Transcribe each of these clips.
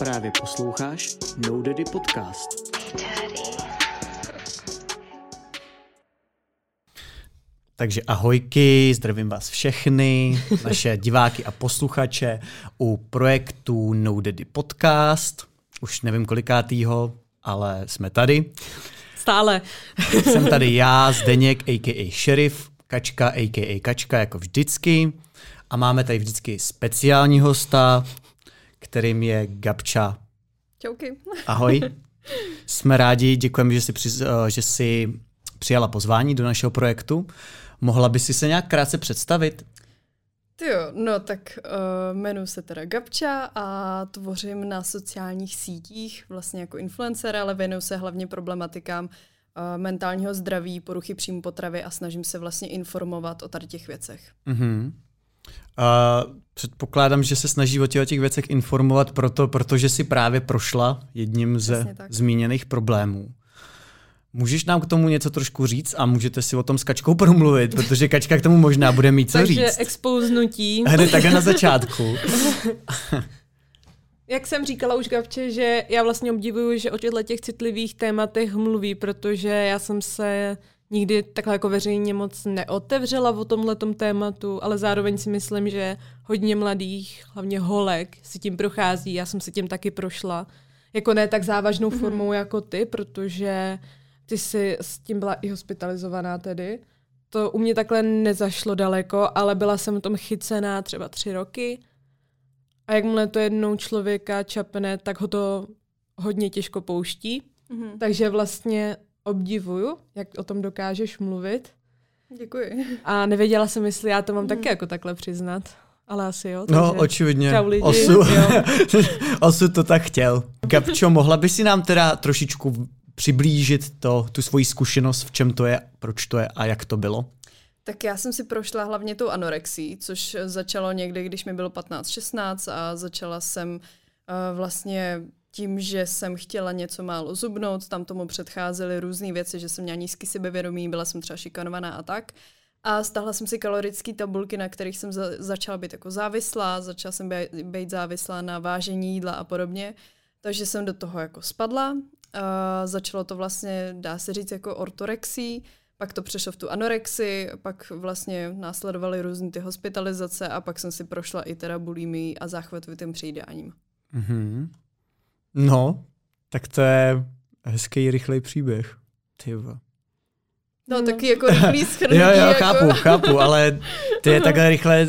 Právě posloucháš No Daddy Podcast. Takže ahojky, zdravím vás všechny, naše diváky a posluchače u projektu No Daddy Podcast. Už nevím kolikátýho, ale jsme tady. Stále. Jsem tady já, Zdeněk, a.k.a. Sheriff, Kačka, a.k.a. Kačka, jako vždycky. A máme tady vždycky speciální hosta, kterým je Gabča. Čauky. Ahoj. Jsme rádi, děkujeme, že jsi, přiz, eh, že jsi přijala pozvání do našeho projektu. Mohla by si se nějak krátce představit? Jo, no tak uh, jmenuji se teda Gabča a tvořím na sociálních sítích vlastně jako influencer, ale věnuju se hlavně problematikám uh, mentálního zdraví, poruchy příjmu potravy a snažím se vlastně informovat o tady těch věcech. Uh-huh. Uh, předpokládám, že se snaží o těch, o těch věcech informovat proto, protože si právě prošla jedním ze zmíněných problémů. Můžeš nám k tomu něco trošku říct a můžete si o tom s Kačkou promluvit, protože Kačka k tomu možná bude mít co Takže říct. Takže expouznutí. Hned takhle na začátku. Jak jsem říkala už Gavče, že já vlastně obdivuju, že o těchto těch citlivých tématech mluví, protože já jsem se nikdy takhle jako veřejně moc neotevřela o tomhle tématu, ale zároveň si myslím, že hodně mladých, hlavně holek, si tím prochází. Já jsem si tím taky prošla. Jako ne tak závažnou mhm. formou mm-hmm. jako ty, protože ty jsi s tím byla i hospitalizovaná tedy. To u mě takhle nezašlo daleko, ale byla jsem v tom chycená třeba tři roky. A jakmile to jednou člověka čapne, tak ho to hodně těžko pouští. Mm-hmm. Takže vlastně obdivuju, jak o tom dokážeš mluvit. Děkuji. A nevěděla jsem, jestli já to mám mm. taky jako takhle přiznat. Ale asi jo. No, očividně. Čau lidi. Osu, Osu to tak chtěl. Gabčo, mohla by si nám teda trošičku přiblížit to, tu svoji zkušenost, v čem to je, proč to je a jak to bylo? Tak já jsem si prošla hlavně tou anorexí, což začalo někdy, když mi bylo 15-16 a začala jsem uh, vlastně tím, že jsem chtěla něco málo zubnout, tam tomu předcházely různé věci, že jsem měla nízký sebevědomí, byla jsem třeba šikanovaná a tak. A stáhla jsem si kalorické tabulky, na kterých jsem za, začala být jako závislá, začala jsem být, závislá na vážení jídla a podobně. Takže jsem do toho jako spadla. A začalo to vlastně, dá se říct, jako ortorexí, pak to přešlo v tu anorexii, pak vlastně následovaly různé ty hospitalizace a pak jsem si prošla i teda a záchvatovitým přejídáním. Mm-hmm. No, tak to je hezký, rychlej příběh. Tyva. No, no, taky jako rychlý schrnutí. jo, jo, jako... chápu, chápu, ale ty je takhle rychle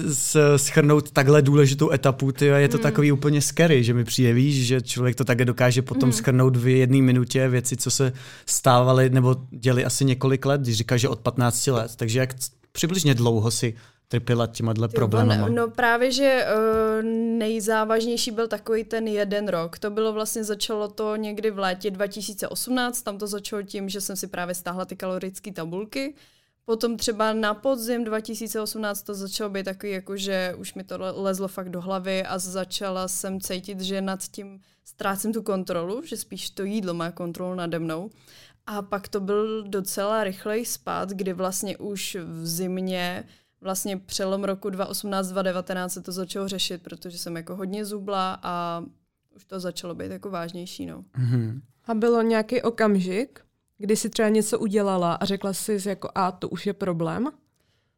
schrnout takhle důležitou etapu, ty je to mm. takový úplně scary, že mi přijde, víš, že člověk to také dokáže potom mm. schrnout v jedné minutě věci, co se stávaly nebo děli asi několik let, když říká, že od 15 let, takže jak přibližně dlouho si trpěla těma problémama? No, no právě, že uh, nejzávažnější byl takový ten jeden rok. To bylo vlastně, začalo to někdy v létě 2018, tam to začalo tím, že jsem si právě stáhla ty kalorické tabulky. Potom třeba na podzim 2018 to začalo být takový, jako že už mi to lezlo fakt do hlavy a začala jsem cítit, že nad tím ztrácím tu kontrolu, že spíš to jídlo má kontrolu nade mnou. A pak to byl docela rychlej spát, kdy vlastně už v zimě vlastně přelom roku 2018-2019 se to začalo řešit, protože jsem jako hodně zubla a už to začalo být jako vážnější. No. Mm-hmm. A bylo nějaký okamžik, kdy si třeba něco udělala a řekla si jako a to už je problém?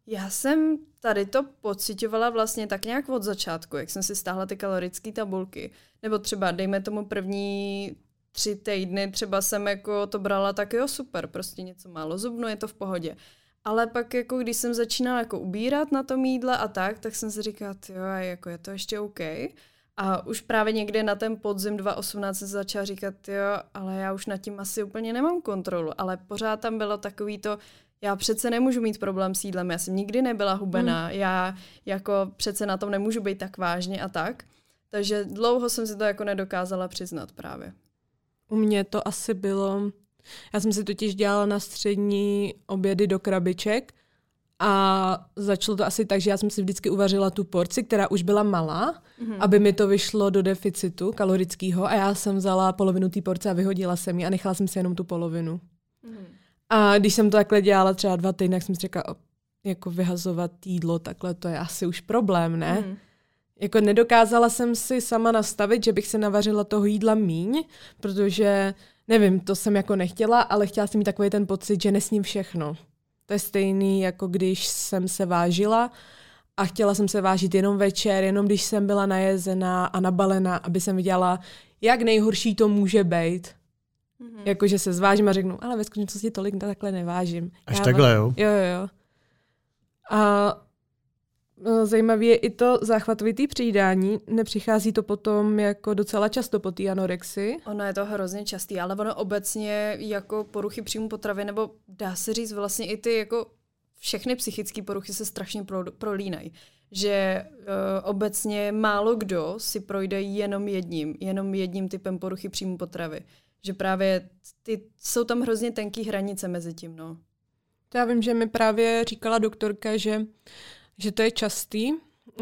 Já jsem tady to pocitovala vlastně tak nějak od začátku, jak jsem si stáhla ty kalorické tabulky. Nebo třeba, dejme tomu první tři týdny, třeba jsem jako to brala tak jo, super, prostě něco málo zubnu, je to v pohodě. Ale pak, jako když jsem začínala jako ubírat na tom jídle a tak, tak jsem si říkala, jo, jako je to ještě OK. A už právě někde na ten podzim 2018 jsem začala říkat, jo, ale já už nad tím asi úplně nemám kontrolu. Ale pořád tam bylo takový to, já přece nemůžu mít problém s jídlem, já jsem nikdy nebyla hubená, hmm. já jako přece na tom nemůžu být tak vážně a tak. Takže dlouho jsem si to jako nedokázala přiznat právě. U mě to asi bylo já jsem si totiž dělala na střední obědy do krabiček a začalo to asi tak, že já jsem si vždycky uvařila tu porci, která už byla malá, mm-hmm. aby mi to vyšlo do deficitu kalorického a já jsem vzala polovinu té porce a vyhodila jsem ji a nechala jsem si jenom tu polovinu. Mm-hmm. A když jsem to takhle dělala třeba dva týdny, tak jsem si řekla, jako vyhazovat jídlo takhle, to je asi už problém, ne? Mm-hmm. jako nedokázala jsem si sama nastavit, že bych se navařila toho jídla míň, protože nevím, to jsem jako nechtěla, ale chtěla jsem mít takový ten pocit, že nesním všechno. To je stejný, jako když jsem se vážila a chtěla jsem se vážit jenom večer, jenom když jsem byla najezená a nabalená, aby jsem viděla, jak nejhorší to může být. Mm-hmm. Jakože se zvážím a řeknu, ale ve skutečnosti tolik takhle nevážím. Až Já takhle, jo? Jo, jo, jo. A zajímavé je i to záchvatovitý přijídání. Nepřichází to potom jako docela často po té anorexii? Ono je to hrozně častý, ale ono obecně jako poruchy příjmu potravy, nebo dá se říct vlastně i ty jako všechny psychické poruchy se strašně pro, prolínají. Že uh, obecně málo kdo si projde jenom jedním, jenom jedním typem poruchy příjmu potravy. Že právě ty, jsou tam hrozně tenký hranice mezi tím, no. Já vím, že mi právě říkala doktorka, že, že to je častý,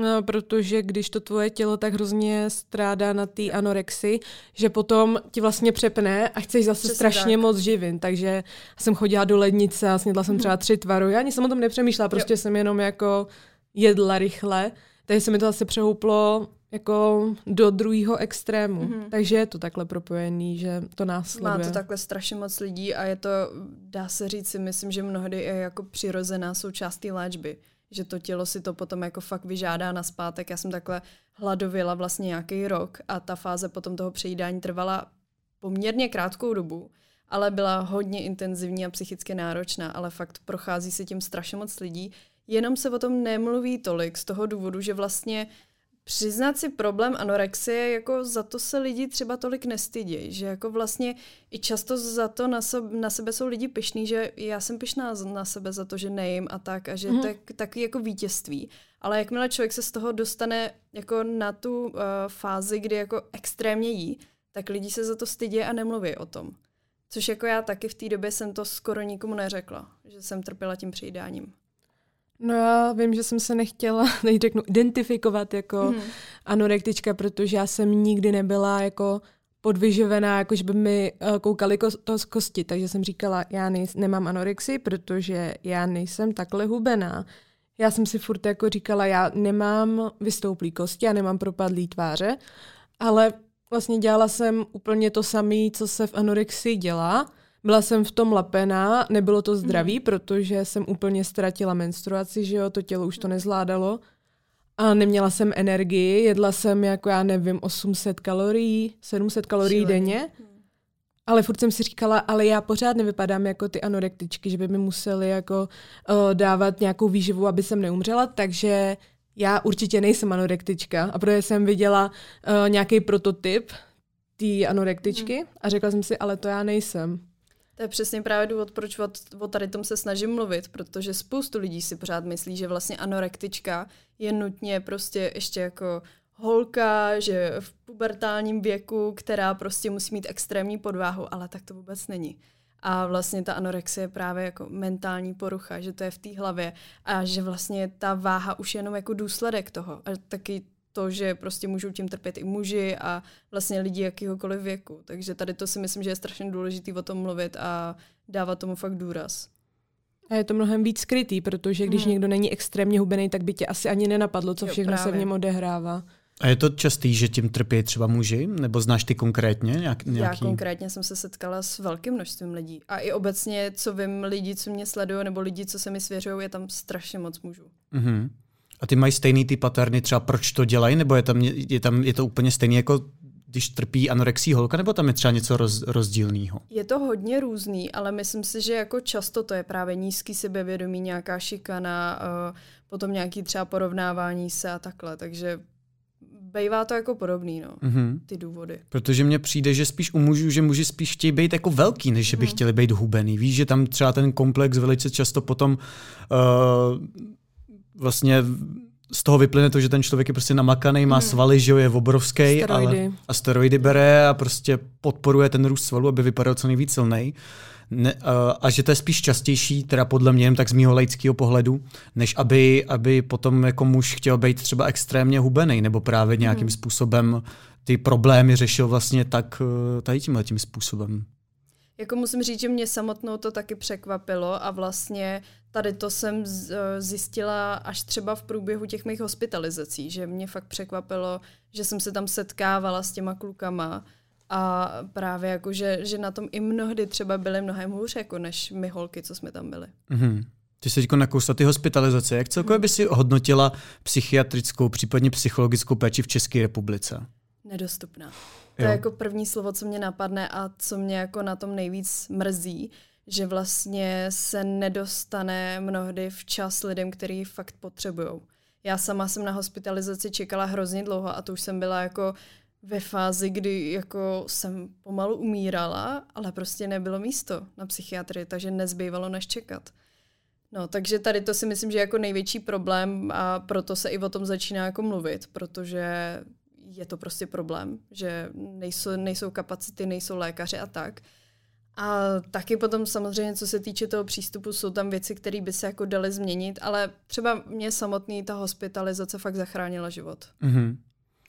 No, protože když to tvoje tělo tak hrozně strádá na té anorexii, že potom ti vlastně přepne a chceš zase Přesně strašně tak. moc živin. Takže jsem chodila do lednice a snědla jsem třeba tři tvaru. Já ani jsem o tom nepřemýšlela, prostě jo. jsem jenom jako jedla rychle. Takže se mi to zase přehouplo jako do druhého extrému. Mm-hmm. Takže je to takhle propojený, že to následuje. Má to takhle strašně moc lidí a je to, dá se říct si, myslím, že mnohdy je jako přirozená součástí léčby že to tělo si to potom jako fakt vyžádá na zpátek. Já jsem takhle hladověla vlastně nějaký rok a ta fáze potom toho přejídání trvala poměrně krátkou dobu, ale byla hodně intenzivní a psychicky náročná, ale fakt prochází se tím strašně moc lidí. Jenom se o tom nemluví tolik z toho důvodu, že vlastně přiznat si problém anorexie, jako za to se lidi třeba tolik nestydí, že jako vlastně i často za to na, sebe, na sebe jsou lidi pyšní, že já jsem pyšná na sebe za to, že nejím a tak a že mm. tak, taky jako vítězství. Ale jakmile člověk se z toho dostane jako na tu uh, fázi, kdy jako extrémně jí, tak lidi se za to stydí a nemluví o tom. Což jako já taky v té době jsem to skoro nikomu neřekla, že jsem trpěla tím přejídáním. No já vím, že jsem se nechtěla, teď řeknu, identifikovat jako mm. anorektička, protože já jsem nikdy nebyla jako podvyživená, jako že by mi uh, koukali ko- to z kosti, takže jsem říkala, já nej- nemám anorexii, protože já nejsem takhle hubená. Já jsem si furt jako říkala, já nemám vystouplý kosti, já nemám propadlý tváře, ale vlastně dělala jsem úplně to samé, co se v anorexii dělá, byla jsem v tom lapená, nebylo to zdravý, mm. protože jsem úplně ztratila menstruaci, že jo, to tělo už to nezvládalo. A neměla jsem energii, jedla jsem jako já nevím 800 kalorií, 700 kalorií Šílený. denně. Mhm. Ale furt jsem si říkala, ale já pořád nevypadám jako ty anorektičky, že by mi museli jako uh, dávat nějakou výživu, aby jsem neumřela, takže já určitě nejsem anorektička. A protože jsem viděla uh, nějaký prototyp té anorektičky mm. a řekla jsem si, ale to já nejsem. To je přesně právě důvod, proč o, tady tom se snažím mluvit, protože spoustu lidí si pořád myslí, že vlastně anorektička je nutně prostě ještě jako holka, že v pubertálním věku, která prostě musí mít extrémní podváhu, ale tak to vůbec není. A vlastně ta anorexie je právě jako mentální porucha, že to je v té hlavě a že vlastně ta váha už je jenom jako důsledek toho. A taky to, že prostě můžou tím trpět i muži a vlastně lidi jakýhokoliv věku. Takže tady to si myslím, že je strašně důležité o tom mluvit a dávat tomu fakt důraz. A je to mnohem víc skrytý, protože když hmm. někdo není extrémně hubený, tak by tě asi ani nenapadlo, co všechno jo, se v něm odehrává. A je to častý, že tím trpí třeba muži? Nebo znáš ty konkrétně nějak, nějaký? Já konkrétně jsem se setkala s velkým množstvím lidí. A i obecně, co vím, lidi, co mě sledují, nebo lidi, co se mi svěřují, je tam strašně moc mužů. Mm-hmm. A ty mají stejný ty paterny, třeba proč to dělají, nebo je tam, je tam je to úplně stejný jako když trpí anorexí holka, nebo tam je třeba něco roz, rozdílného? Je to hodně různý, ale myslím si, že jako často to je právě nízký sebevědomí, nějaká šikana, uh, potom nějaký třeba porovnávání se a takhle, takže Bejvá to jako podobný, no, mm-hmm. ty důvody. Protože mně přijde, že spíš u mužů, že muži spíš chtějí být jako velký, než že by mm. chtěli být hubený. Víš, že tam třeba ten komplex velice často potom uh, vlastně z toho vyplyne to, že ten člověk je prostě namakaný, má hmm. svaly, že je obrovský ale, a steroidy bere a prostě podporuje ten růst svalů, aby vypadal co nejvíc silný. Ne, a, a že to je spíš častější, teda podle mě, tak z mýho laického pohledu, než aby, aby potom jako muž chtěl být třeba extrémně hubený, nebo právě nějakým hmm. způsobem ty problémy řešil vlastně tak tady tímhle tím způsobem. Jako musím říct, že mě samotnou to taky překvapilo a vlastně tady to jsem eh, zjistila až třeba v průběhu těch mých hospitalizací, že mě fakt překvapilo, že jsem se tam setkávala s těma klukama a právě jako, že, že na tom i mnohdy třeba byly mnohem hůř, jako než my holky, co jsme tam byli. Mm-hmm. Ty jsi teď nakousla ty hospitalizace. Jak celkově by si hodnotila psychiatrickou, případně psychologickou péči v České republice? Nedostupná. To jo. je jako první slovo, co mě napadne a co mě jako na tom nejvíc mrzí, že vlastně se nedostane mnohdy včas lidem, který fakt potřebují. Já sama jsem na hospitalizaci čekala hrozně dlouho a to už jsem byla jako ve fázi, kdy jako jsem pomalu umírala, ale prostě nebylo místo na psychiatrii, takže nezbývalo než čekat. No, takže tady to si myslím, že je jako největší problém a proto se i o tom začíná jako mluvit, protože je to prostě problém, že nejsou, nejsou kapacity, nejsou lékaři a tak. A taky potom samozřejmě, co se týče toho přístupu, jsou tam věci, které by se jako daly změnit, ale třeba mě samotný ta hospitalizace fakt zachránila život. Mm-hmm.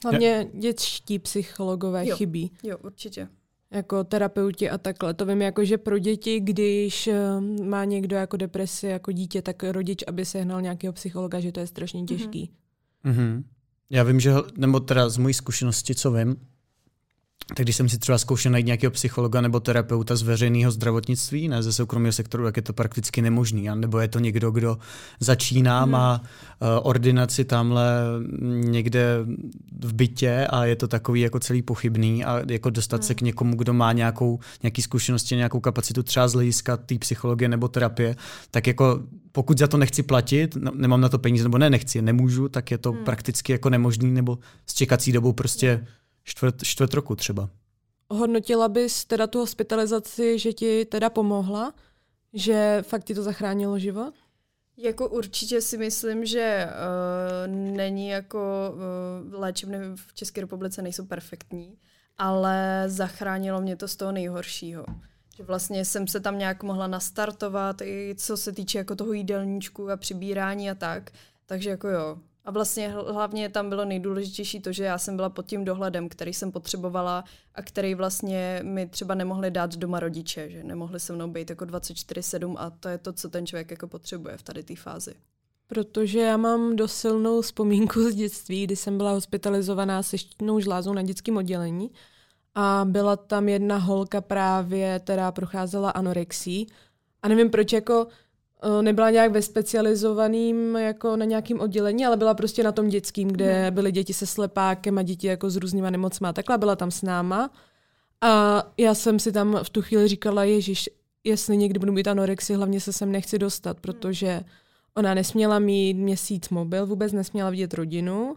Hlavně dětští psychologové jo. chybí. Jo, určitě. Jako terapeuti a takhle. To vím jako, že pro děti, když eh, má někdo jako depresi jako dítě, tak rodič, aby sehnal nějakého psychologa, že to je strašně těžký. Mm-hmm. Já vím, že, nebo teda z mojí zkušenosti, co vím, tak když jsem si třeba zkoušel najít nějakého psychologa nebo terapeuta z veřejného zdravotnictví, ne ze soukromého sektoru, tak je to prakticky nemožný. A nebo je to někdo, kdo začíná, hmm. má uh, ordinaci tamhle někde v bytě a je to takový jako celý pochybný a jako dostat hmm. se k někomu, kdo má nějakou, nějaký zkušenosti, nějakou kapacitu třeba z hlediska té psychologie nebo terapie, tak jako pokud za to nechci platit, nemám na to peníze, nebo ne, nechci, nemůžu, tak je to hmm. prakticky jako nemožný, nebo s čekací dobou prostě hmm čtvrt, čtvrt roku třeba. Hodnotila bys teda tu hospitalizaci, že ti teda pomohla? Že fakt ti to zachránilo život? Jako určitě si myslím, že uh, není jako uh, léčebny v České republice nejsou perfektní, ale zachránilo mě to z toho nejhoršího. Že vlastně jsem se tam nějak mohla nastartovat, i co se týče jako toho jídelníčku a přibírání a tak. Takže jako jo, a vlastně hlavně tam bylo nejdůležitější to, že já jsem byla pod tím dohledem, který jsem potřebovala a který vlastně mi třeba nemohli dát doma rodiče, že nemohli se mnou být jako 24-7 a to je to, co ten člověk jako potřebuje v tady té fázi. Protože já mám dost silnou vzpomínku z dětství, kdy jsem byla hospitalizovaná se štítnou žlázou na dětském oddělení a byla tam jedna holka právě, která procházela anorexí a nevím proč, jako nebyla nějak ve specializovaným jako na nějakým oddělení, ale byla prostě na tom dětským, kde hmm. byly děti se slepákem a děti jako s různýma nemocma. Takhle byla tam s náma. A já jsem si tam v tu chvíli říkala, Ježíš, jestli někdy budu mít anorexii, hlavně se sem nechci dostat, protože ona nesměla mít měsíc mobil, vůbec nesměla vidět rodinu.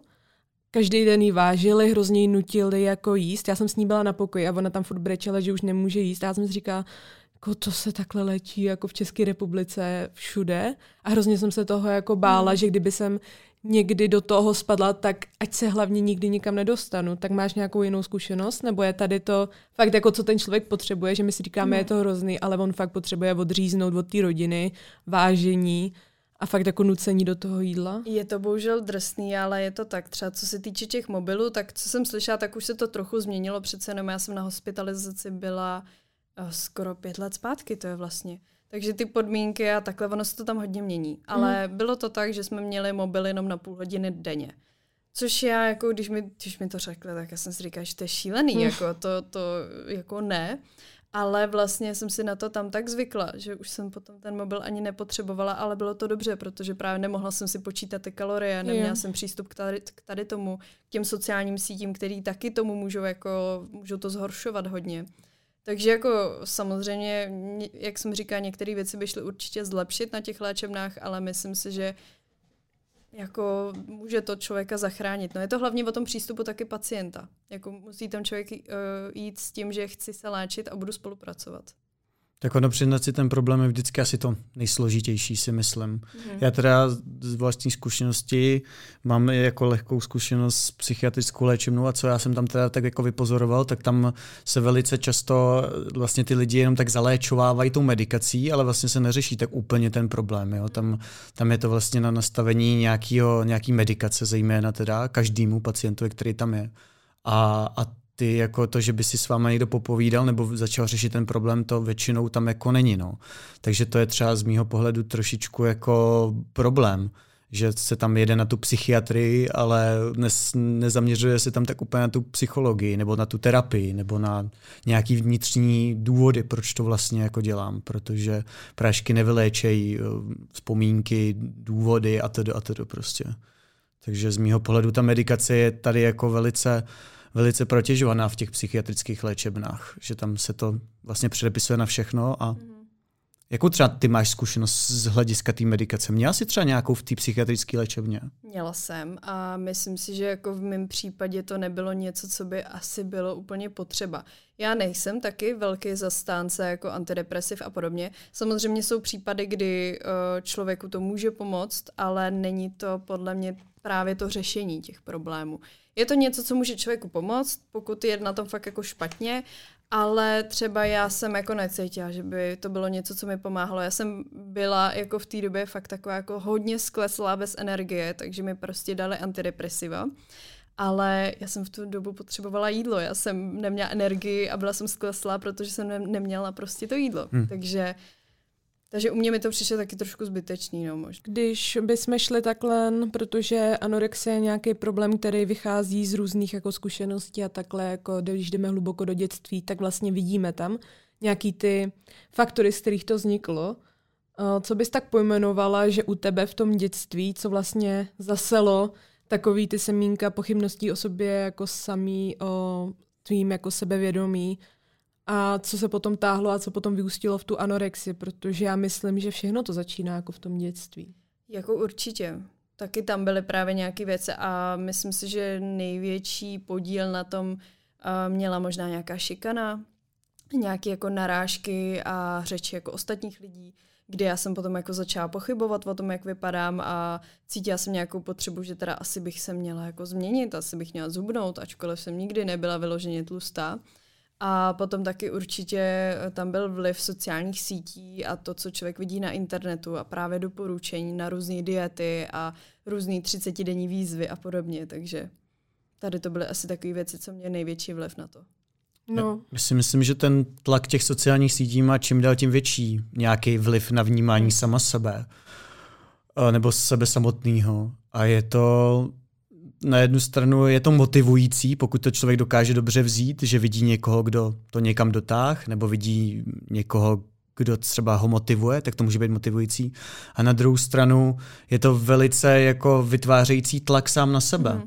Každý den jí vážili, hrozně jí nutili jako jíst. Já jsem s ní byla na pokoji a ona tam furt brečela, že už nemůže jíst. Já jsem si říkala, jako to se takhle letí jako v České republice všude a hrozně jsem se toho jako bála, mm. že kdyby jsem někdy do toho spadla, tak ať se hlavně nikdy nikam nedostanu. Tak máš nějakou jinou zkušenost? Nebo je tady to fakt jako co ten člověk potřebuje, že my si říkáme, mm. je to hrozný, ale on fakt potřebuje odříznout od té rodiny, vážení a fakt jako nucení do toho jídla? Je to bohužel drsný, ale je to tak. Třeba co se týče těch mobilů, tak co jsem slyšela, tak už se to trochu změnilo. Přece jenom já jsem na hospitalizaci byla skoro pět let zpátky to je vlastně. Takže ty podmínky a takhle, ono se to tam hodně mění. Ale mm. bylo to tak, že jsme měli mobil jenom na půl hodiny denně. Což já, jako, když mi, když mi to řekli, tak já jsem si říkala, že to je šílený, mm. jako to, to jako ne. Ale vlastně jsem si na to tam tak zvykla, že už jsem potom ten mobil ani nepotřebovala, ale bylo to dobře, protože právě nemohla jsem si počítat ty kalorie, neměla yeah. jsem přístup k tady, k tady tomu, k těm sociálním sítím, který taky tomu můžou, jako, můžou to zhoršovat hodně. Takže jako samozřejmě, jak jsem říkala, některé věci by šly určitě zlepšit na těch léčebnách, ale myslím si, že jako může to člověka zachránit. No je to hlavně o tom přístupu taky pacienta. Jako musí tam člověk uh, jít s tím, že chci se léčit a budu spolupracovat. Tak ono přiznat si ten problém je vždycky asi to nejsložitější, si myslím. Mm. Já teda z vlastní zkušenosti mám jako lehkou zkušenost s psychiatrickou léčebnou a co já jsem tam teda tak jako vypozoroval, tak tam se velice často vlastně ty lidi jenom tak zaléčovávají tou medikací, ale vlastně se neřeší tak úplně ten problém. Jo? Tam, tam je to vlastně na nastavení nějakýho, nějaký medikace, zejména teda každému pacientovi, který tam je. A, a ty jako to, že by si s váma někdo popovídal nebo začal řešit ten problém, to většinou tam jako není. No. Takže to je třeba z mýho pohledu trošičku jako problém že se tam jede na tu psychiatrii, ale nes, nezaměřuje se tam tak úplně na tu psychologii, nebo na tu terapii, nebo na nějaký vnitřní důvody, proč to vlastně jako dělám, protože prášky nevyléčejí eh, vzpomínky, důvody a tedy a tedy prostě. Takže z mýho pohledu ta medikace je tady jako velice, velice protěžovaná v těch psychiatrických léčebnách, že tam se to vlastně předepisuje na všechno a mm Jakou třeba ty máš zkušenost z hlediska té medikace? Měla jsi třeba nějakou v té psychiatrické léčebně? Měla jsem a myslím si, že jako v mém případě to nebylo něco, co by asi bylo úplně potřeba. Já nejsem taky velký zastánce jako antidepresiv a podobně. Samozřejmě jsou případy, kdy uh, člověku to může pomoct, ale není to podle mě právě to řešení těch problémů. Je to něco, co může člověku pomoct, pokud je na tom fakt jako špatně, ale třeba já jsem jako necítila, že by to bylo něco, co mi pomáhalo. Já jsem byla jako v té době fakt taková jako hodně skleslá bez energie, takže mi prostě dali antidepresiva. Ale já jsem v tu dobu potřebovala jídlo. Já jsem neměla energii a byla jsem skleslá, protože jsem neměla prostě to jídlo. Hmm. Takže takže u mě mi to přišlo taky trošku zbytečný, no možná. Když bychom šli takhle, protože anorexie je nějaký problém, který vychází z různých jako zkušeností a takhle, jako když jdeme hluboko do dětství, tak vlastně vidíme tam nějaký ty faktory, z kterých to vzniklo. Co bys tak pojmenovala, že u tebe v tom dětství, co vlastně zaselo takový ty semínka pochybností o sobě jako samý, o tvým jako sebevědomí, a co se potom táhlo a co potom vyústilo v tu anorexii, protože já myslím, že všechno to začíná jako v tom dětství. Jako určitě. Taky tam byly právě nějaké věci a myslím si, že největší podíl na tom uh, měla možná nějaká šikana, nějaké jako narážky a řeči jako ostatních lidí, kdy já jsem potom jako začala pochybovat o tom, jak vypadám a cítila jsem nějakou potřebu, že teda asi bych se měla jako změnit, asi bych měla zubnout, ačkoliv jsem nikdy nebyla vyloženě tlustá. A potom taky určitě eh, tam byl vliv sociálních sítí a to, co člověk vidí na internetu a právě doporučení na různé diety a různé 30-denní výzvy a podobně. Takže tady to byly asi takové věci, co měly největší vliv na to. No. Já si myslím, že ten tlak těch sociálních sítí má čím dál tím větší nějaký vliv na vnímání sama sebe eh, nebo sebe samotného. A je to na jednu stranu je to motivující, pokud to člověk dokáže dobře vzít, že vidí někoho, kdo to někam dotáh, nebo vidí někoho, kdo třeba ho motivuje, tak to může být motivující. A na druhou stranu je to velice jako vytvářející tlak sám na sebe. Mm.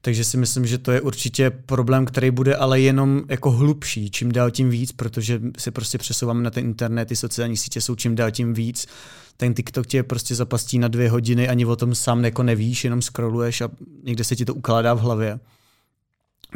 Takže si myslím, že to je určitě problém, který bude ale jenom jako hlubší, čím dál tím víc, protože se prostě přesouváme na ten internet, ty sociální sítě jsou čím dál tím víc. Ten TikTok tě prostě zapastí na dvě hodiny, ani o tom sám jako nevíš, jenom scrolluješ a někde se ti to ukládá v hlavě.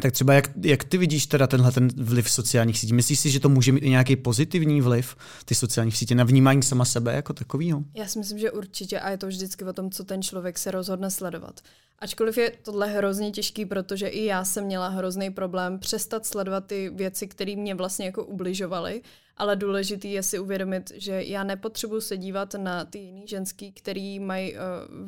Tak třeba jak, jak ty vidíš teda tenhle ten vliv sociálních sítí? Myslíš si, že to může mít i nějaký pozitivní vliv, ty sociální sítě, na vnímání sama sebe jako takovýho? Já si myslím, že určitě a je to vždycky o tom, co ten člověk se rozhodne sledovat. Ačkoliv je tohle hrozně těžký, protože i já jsem měla hrozný problém přestat sledovat ty věci, které mě vlastně jako ubližovaly ale důležitý je si uvědomit, že já nepotřebuji se dívat na ty jiný ženský, který mají uh,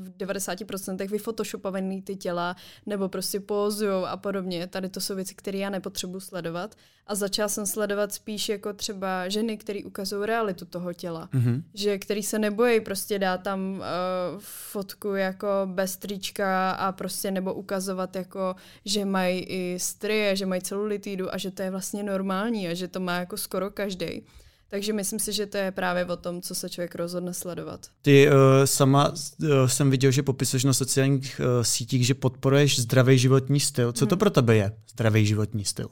v 90% vyfotoshopovaný ty těla, nebo prostě pózujou a podobně. Tady to jsou věci, které já nepotřebuji sledovat. A začala jsem sledovat spíš jako třeba ženy, které ukazují realitu toho těla. Mm-hmm. Že který se nebojí prostě dát tam uh, fotku jako bez trička a prostě nebo ukazovat jako, že mají i strie, že mají celulitidu a že to je vlastně normální a že to má jako skoro každý. Takže myslím si, že to je právě o tom, co se člověk rozhodne sledovat. Ty uh, sama uh, jsem viděl, že popisuješ na sociálních uh, sítích, že podporuješ zdravý životní styl. Co hmm. to pro tebe je zdravý životní styl?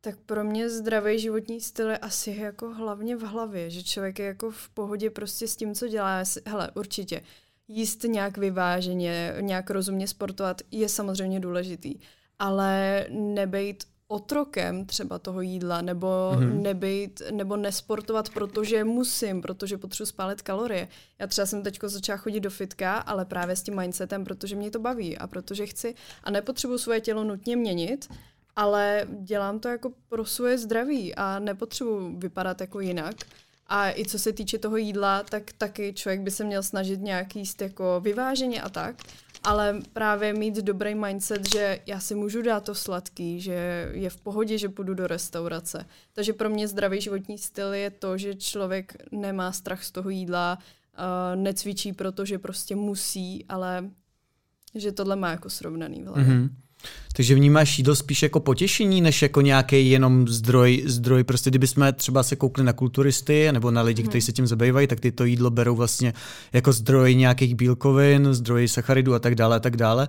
Tak pro mě zdravý životní styl je asi jako hlavně v hlavě, že člověk je jako v pohodě prostě s tím, co dělá. Hele, určitě jíst nějak vyváženě, nějak rozumně sportovat je samozřejmě důležitý, ale nebejt otrokem třeba toho jídla, nebo mm-hmm. nebejt, nebo nesportovat, protože musím, protože potřebuji spálit kalorie. Já třeba jsem teď začala chodit do fitka, ale právě s tím mindsetem, protože mě to baví a protože chci a nepotřebuji svoje tělo nutně měnit, ale dělám to jako pro svoje zdraví a nepotřebuji vypadat jako jinak. A i co se týče toho jídla, tak taky člověk by se měl snažit nějak jíst jako vyváženě a tak, ale právě mít dobrý mindset, že já si můžu dát to sladký, že je v pohodě, že půjdu do restaurace. Takže pro mě zdravý životní styl je to, že člověk nemá strach z toho jídla, uh, necvičí, protože prostě musí, ale že tohle má jako srovnaný. Mm-hmm. Takže vnímáš jídlo spíš jako potěšení, než jako nějaký jenom zdroj, zdroj. Prostě kdybychom třeba se koukli na kulturisty nebo na lidi, mm. kteří se tím zabývají, tak ty to jídlo berou vlastně jako zdroj nějakých bílkovin, zdroj sacharidů a tak dále a tak dále.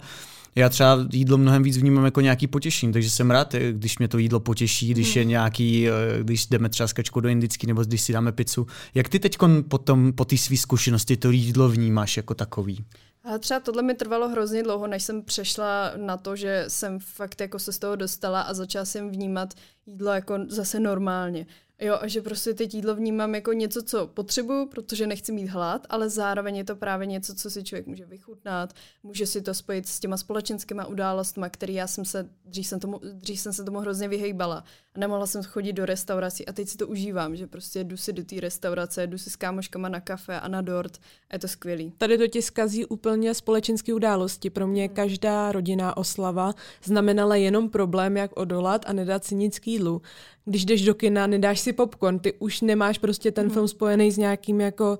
Já třeba jídlo mnohem víc vnímám jako nějaký potěšení, takže jsem rád, když mě to jídlo potěší, když je nějaký, eh, když jdeme třeba skačku do indický nebo když si dáme pizzu. Jak ty teď potom po té své zkušenosti to jídlo vnímáš jako takový? A třeba tohle mi trvalo hrozně dlouho, než jsem přešla na to, že jsem fakt jako se z toho dostala a začala jsem vnímat jídlo jako zase normálně. Jo, a že prostě teď jídlo vnímám jako něco, co potřebuju, protože nechci mít hlad, ale zároveň je to právě něco, co si člověk může vychutnat, může si to spojit s těma společenskými událostmi, které já jsem se, dřív jsem, tomu, dřív jsem se tomu hrozně vyhejbala. A nemohla jsem chodit do restaurací a teď si to užívám, že prostě jdu si do té restaurace, jdu si s kámoškama na kafe a na dort a je to skvělý. Tady to ti zkazí úplně společenské události. Pro mě každá rodinná oslava znamenala jenom problém, jak odolat a nedat si nic k jídlu když jdeš do kina, nedáš si popcorn, ty už nemáš prostě ten mm. film spojený s nějakým jako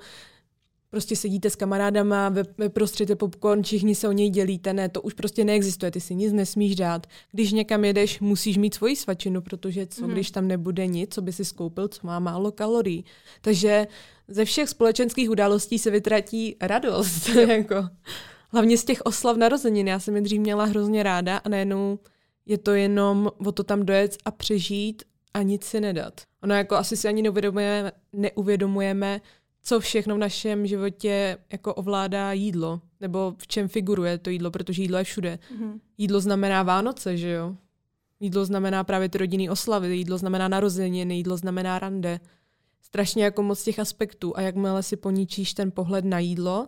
prostě sedíte s kamarádama, ve, ve prostředí popcorn, všichni se o něj dělíte, ne, to už prostě neexistuje, ty si nic nesmíš dát. Když někam jedeš, musíš mít svoji svačinu, protože co, mm. když tam nebude nic, co by si skoupil, co má málo kalorií. Takže ze všech společenských událostí se vytratí radost. jako. Hlavně z těch oslav narozenin. Já jsem je dřív měla hrozně ráda a najednou je to jenom o to tam dojet a přežít a nic si nedat. Ono jako asi si ani neuvědomujeme, neuvědomujeme, co všechno v našem životě jako ovládá jídlo, nebo v čem figuruje to jídlo, protože jídlo je všude. Mm-hmm. Jídlo znamená Vánoce, že jo? Jídlo znamená právě ty rodinný oslavy, jídlo znamená narozeniny, jídlo znamená rande. Strašně jako moc těch aspektů a jakmile si poníčíš ten pohled na jídlo,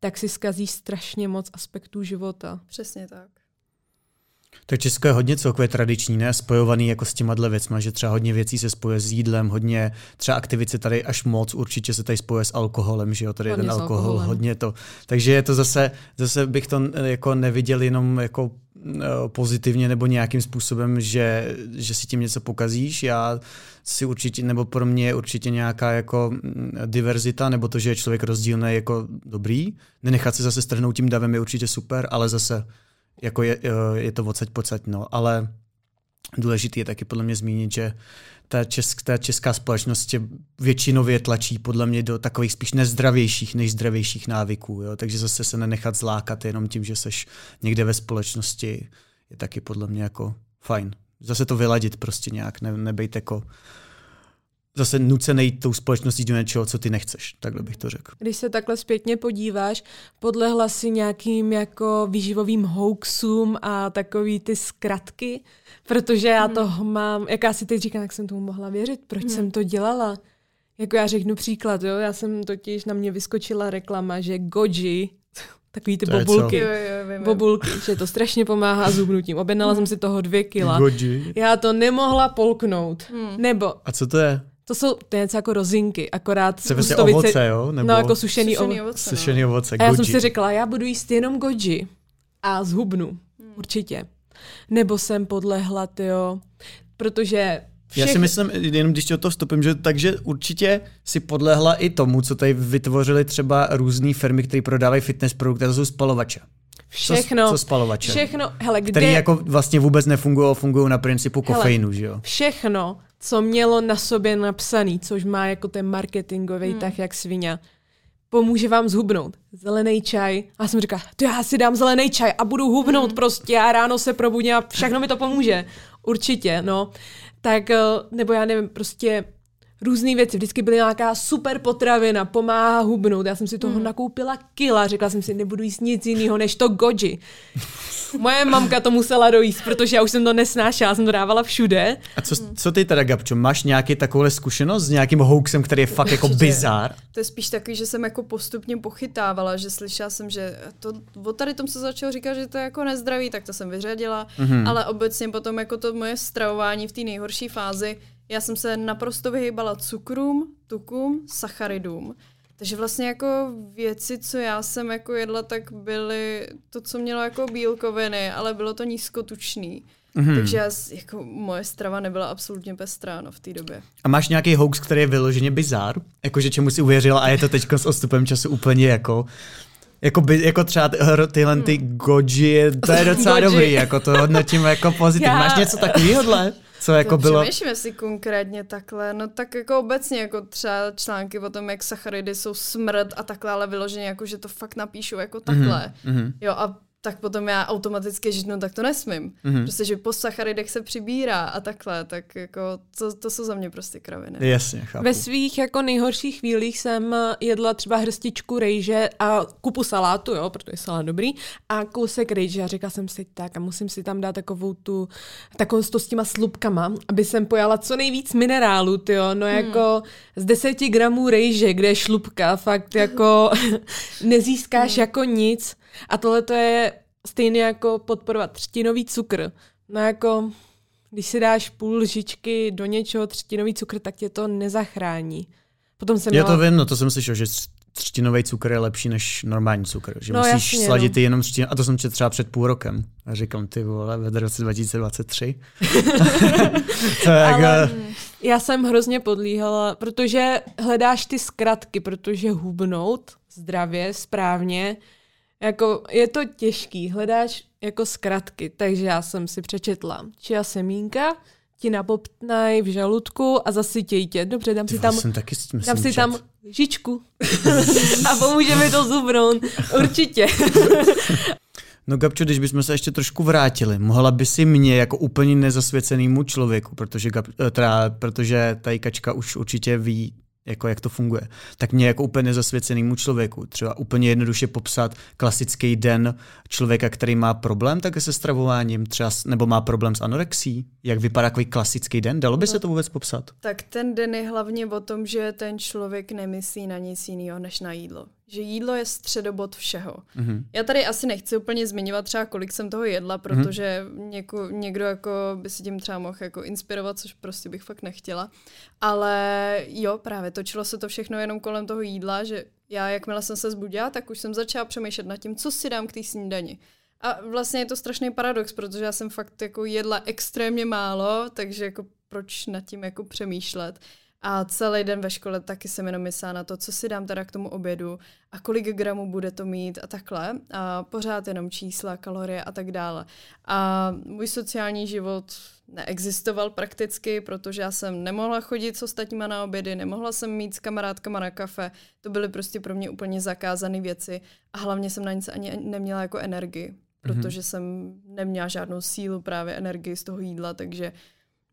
tak si skazíš strašně moc aspektů života. Přesně tak. Tak Česko je hodně celkově tradiční, ne? Spojovaný jako s těma věcma, že třeba hodně věcí se spojuje s jídlem, hodně třeba aktivice tady až moc určitě se tady spojuje s alkoholem, že jo, tady hodně ten alkohol, alkoholem. hodně to. Takže je to zase, zase bych to jako neviděl jenom jako eh, pozitivně nebo nějakým způsobem, že, že si tím něco pokazíš. Já si určitě, nebo pro mě je určitě nějaká jako mm, diverzita, nebo to, že je člověk rozdílný jako dobrý. Nenechat se zase strhnout tím davem je určitě super, ale zase jako je, je to odsaď pocať, no, ale důležitý je taky podle mě zmínit, že ta, česk, ta česká společnost většinově tlačí podle mě do takových spíš nezdravějších než zdravějších návyků, jo? takže zase se nenechat zlákat jenom tím, že seš někde ve společnosti je taky podle mě jako fajn. Zase to vyladit prostě nějak, ne, nebejt jako zase nucený tou společností do něčeho, co ty nechceš, takhle bych to řekl. Když se takhle zpětně podíváš, podlehla si nějakým jako výživovým hoaxům a takový ty zkratky, protože já hmm. toho mám, jak já si teď říkám, jak jsem tomu mohla věřit, proč hmm. jsem to dělala. Jako já řeknu příklad, jo, já jsem totiž, na mě vyskočila reklama, že Goji, takový ty to bobulky, jo, jo, bobulky, že to strašně pomáhá zubnutím. Objednala hmm. jsem si toho dvě kila. Goji. Já to nemohla polknout. Hmm. Nebo... A co to je? To jsou to je něco jako rozinky, akorát to prostě ovoce, jo? Nebo no, jako sušený, sušený ovoce. ovoce no. Sušený ovoce, A já jsem si řekla, já budu jíst jenom goji a zhubnu, hmm. určitě. Nebo jsem podlehla, jo, protože Všech... Já si myslím, jenom když o to vstupím, že takže určitě si podlehla i tomu, co tady vytvořili třeba různé firmy, které prodávají fitness produkty, to jsou spalovače. Všechno. Co, co spalovače? Všechno, hele, kde... Který jako vlastně vůbec nefungují, fungují na principu kofeinu, hele, že jo? Všechno, co mělo na sobě napsaný, což má jako ten marketingový hmm. tak jak svině, pomůže vám zhubnout. Zelený čaj. A já jsem říkala, to já si dám zelený čaj a budu hubnout hmm. prostě. Já ráno se probudím a všechno mi to pomůže. Určitě, no. Tak, eh, nebo já nevím, prostě různé věci. Vždycky byly nějaká super potravina, pomáhá hubnout. Já jsem si toho hmm. nakoupila kila, řekla jsem si, nebudu jíst nic jiného než to goji. Moje mamka to musela dojíst, protože já už jsem to nesnášela, já jsem to dávala všude. A co, co ty teda, Gabčo, máš nějaký takovou zkušenost s nějakým hoaxem, který je fakt jako bizár? To je spíš takový, že jsem jako postupně pochytávala, že slyšela jsem, že to, o tady tom se začalo říkat, že to je jako nezdravý, tak to jsem vyřadila, mm-hmm. ale obecně potom jako to moje stravování v té nejhorší fázi, já jsem se naprosto vyhýbala cukrům, tukům, sacharidům, Takže vlastně jako věci, co já jsem jako jedla, tak byly to, co mělo jako bílkoviny, ale bylo to nízkotučný. Mm-hmm. Takže já, jako moje strava nebyla absolutně pestrá no, v té době. A máš nějaký hoax, který je vyloženě bizár? Jakože čemu si uvěřila a je to teď s odstupem času úplně jako jako, by, jako třeba tyhle ty hmm. goji, to je docela dobrý, jako to hodnotím jako pozitivně. Máš něco takového? Co jako bylo? Přemýšlím, jestli konkrétně takhle, no tak jako obecně, jako třeba články o tom, jak sacharidy jsou smrt a takhle, ale vyloženě jako, že to fakt napíšu jako takhle. Mm-hmm. Jo a tak potom já automaticky žitnu, tak to nesmím. Mm-hmm. Prostě, že po sacharidech se přibírá a takhle, tak jako to, to jsou za mě prostě kraviny. Jasně, chápu. Ve svých jako nejhorších chvílích jsem jedla třeba hrstičku rejže a kupu salátu, jo, protože salát dobrý, a kousek rejže a říkala jsem si tak a musím si tam dát takovou tu, takovou to s těma slupkama, aby jsem pojala co nejvíc minerálu, jo, no hmm. jako z deseti gramů rejže, kde je šlupka, fakt jako nezískáš hmm. jako nic a tohle to je stejně jako podporovat třtinový cukr. No jako, když si dáš půl lžičky do něčeho třtinový cukr, tak tě to nezachrání. Potom jsem Já měla... to vím, no to jsem slyšel, že třtinový cukr je lepší než normální cukr. Že no, musíš jasně, sladit no. jenom třtin, a to jsem četl třeba před půl rokem. A říkám, ty vole, ve roce 2023. to je Ale jako... já jsem hrozně podlíhala, protože hledáš ty zkratky, protože hubnout zdravě, správně, jako je to těžký, hledáš jako zkratky, takže já jsem si přečetla čia semínka, ti napoptnaj v žaludku a zasytěj tě. Dobře, dám si tam, jsem taky s tím dám si tam žičku a pomůže mi to zubnout. Určitě. No Gabčo, když bychom se ještě trošku vrátili, mohla by si mě jako úplně nezasvěcenému člověku, protože, Gab, eh, teda, protože ta kačka už určitě ví, jako jak to funguje, tak mě jako úplně nezasvěcenému člověku třeba úplně jednoduše popsat klasický den člověka, který má problém tak se stravováním třeba, nebo má problém s anorexí, jak vypadá takový klasický den, dalo by se to vůbec popsat? Tak ten den je hlavně o tom, že ten člověk nemyslí na nic jiného než na jídlo že jídlo je středobod všeho. Mm-hmm. Já tady asi nechci úplně zmiňovat třeba, kolik jsem toho jedla, mhm. protože mm-hmm. něko, někdo jako by si tím třeba mohl jako inspirovat, což prostě bych fakt nechtěla. Ale jo, právě točilo se to všechno jenom kolem toho jídla, že já, jakmile jsem se zbudila, tak už jsem začala přemýšlet nad tím, co si dám k té snídani. A vlastně je to strašný paradox, protože já jsem fakt jako jedla extrémně málo, takže jako proč nad tím jako přemýšlet. A celý den ve škole taky jsem jenom myslela na to, co si dám teda k tomu obědu a kolik gramů bude to mít a takhle. A pořád jenom čísla, kalorie a tak dále. A můj sociální život neexistoval prakticky, protože já jsem nemohla chodit s ostatníma na obědy, nemohla jsem mít s kamarádkama na kafe. To byly prostě pro mě úplně zakázané věci a hlavně jsem na nic ani neměla jako energii, mhm. protože mm-hmm. jsem neměla žádnou sílu, právě energii z toho jídla, takže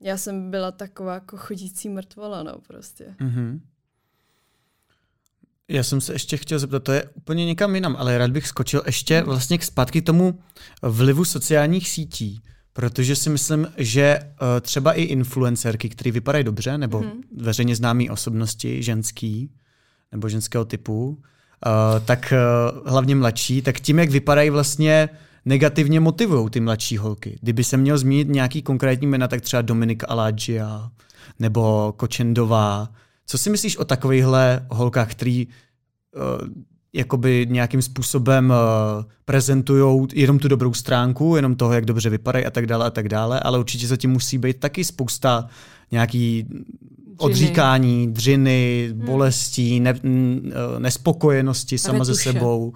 já jsem byla taková jako chodící mrtvola, no prostě. Mm-hmm. Já jsem se ještě chtěl zeptat, to je úplně někam jinam, ale rád bych skočil ještě vlastně k zpátky tomu vlivu sociálních sítí, protože si myslím, že uh, třeba i influencerky, které vypadají dobře, nebo mm-hmm. veřejně známé osobnosti ženský, nebo ženského typu, uh, tak uh, hlavně mladší, tak tím, jak vypadají vlastně negativně motivují ty mladší holky. Kdyby se měl zmínit nějaký konkrétní jména, tak třeba Dominika Aladžia nebo Kočendová. Co si myslíš o takovýchhle holkách, který uh, jakoby nějakým způsobem uh, prezentují jenom tu dobrou stránku, jenom toho, jak dobře vypadají a tak dále a tak dále, ale určitě zatím musí být taky spousta nějaký odříkání, dřiny, hmm. bolestí, ne, nespokojenosti sama ze sebou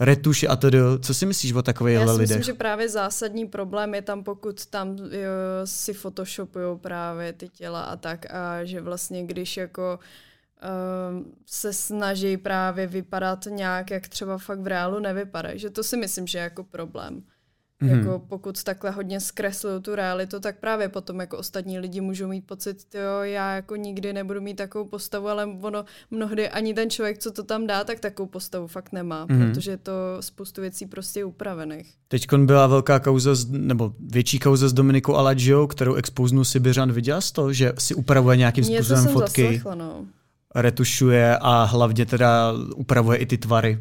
retuši a tedy. Co si myslíš o takových lidech? Já si myslím, že právě zásadní problém je tam, pokud tam jo, si photoshopují právě ty těla a tak a že vlastně když jako um, se snaží právě vypadat nějak, jak třeba fakt v reálu nevypadají. Že to si myslím, že je jako problém. Mm-hmm. Jako pokud takhle hodně zkreslují tu realitu, tak právě potom jako ostatní lidi můžou mít pocit, jo, já jako nikdy nebudu mít takovou postavu, ale ono mnohdy ani ten člověk, co to tam dá, tak takovou postavu fakt nemá, mm-hmm. protože je to spoustu věcí prostě upravených. Teď byla velká kauza, nebo větší kauza s Dominikou Aladžou, kterou expouznu Sibiřan viděla z toho, že si upravuje nějakým způsobem fotky, zaslechla, no. retušuje a hlavně teda upravuje i ty tvary.